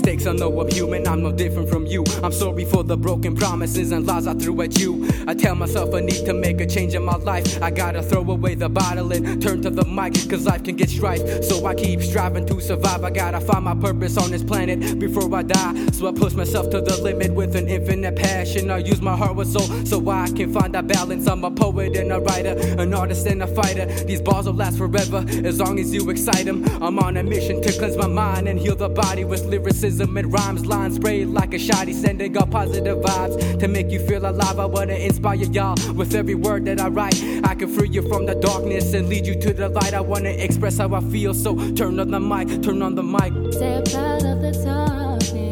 mistakes, I know I'm human, I'm no different from you. I'm sorry for the broken promises and lies I threw at you. I tell myself I need to make a change in my life. I gotta throw away the bottle and turn to the mic, cause life can get strife. So I keep striving to survive. I gotta find my purpose on this planet before I die. So I push myself to the limit with an infinite passion. I use my heart with soul so I can find that balance. I'm a poet and a writer, an artist and a fighter. These bars will last forever as long as you excite them. I'm on a mission to cleanse my mind and heal the body with lyricism and rhymes. Lines sprayed like a shotty, sending out positive vibes to make you feel alive. I wanna inspire y'all with every word that I write. I can free you from the darkness and lead you to the light. I wanna express how I feel, so turn on the mic, turn on the mic. Stay proud of the darkness.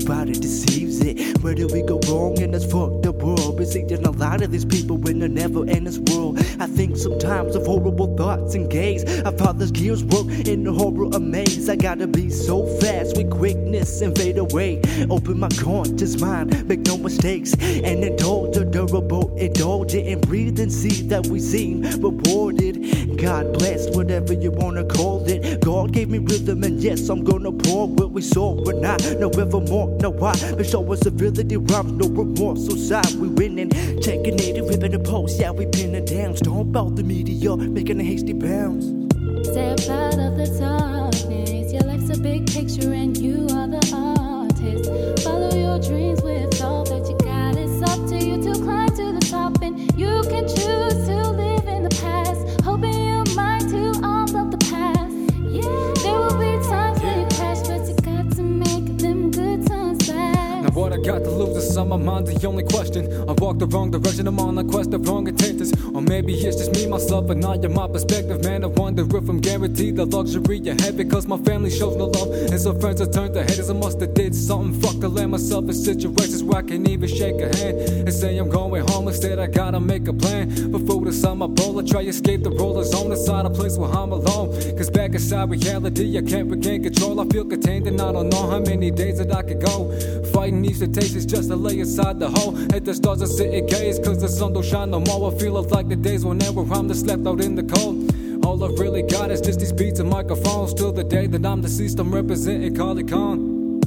Everybody deceives it. Where do we go in this fucked up world? Been seeing a lot of these people in a never ending world. I think sometimes of horrible thoughts and gaze. I how this gears work in the horror amaze. I gotta be so fast with quickness and fade away. Open my conscious mind, make no mistakes. And indulge a durable, indulge it and breathe and see that we seem rewarded. God bless whatever you wanna call it. God gave me rhythm, and yes, I'm gonna pour what we saw. We're not, no evermore, no why. But show us civility, rhymes, no remorse. So side, we winning. Checking it, ripping the post, yeah, we pinning down. Stomp out the media, making a hasty bounce. Stay proud of the darkness. Your life's a big picture and you are the to on my mind, the only question. I walk the wrong direction, I'm on a quest of wrong intentions. Or maybe it's just me, myself, and not in my perspective. Man, I wonder if I'm guaranteed the luxury you have because my family shows no love. And some friends have turned their haters, I must have did something. Fuck to land myself in situations where I can't even shake a hand. And say I'm going home, instead I gotta make a plan. For food inside my bowl, I try escape the roller zone inside a place where I'm alone. Cause back inside reality, I can't regain control. Feel contained and I don't know how many days that I could go. Fighting these temptations just to lay aside the hole. At the stars I sit and gaze, cause the sun don't shine no more. I feel like the days whenever I'm just left out in the cold. All I really got is just these beats and microphones. Till the day that I'm deceased, I'm representing Carly Khan.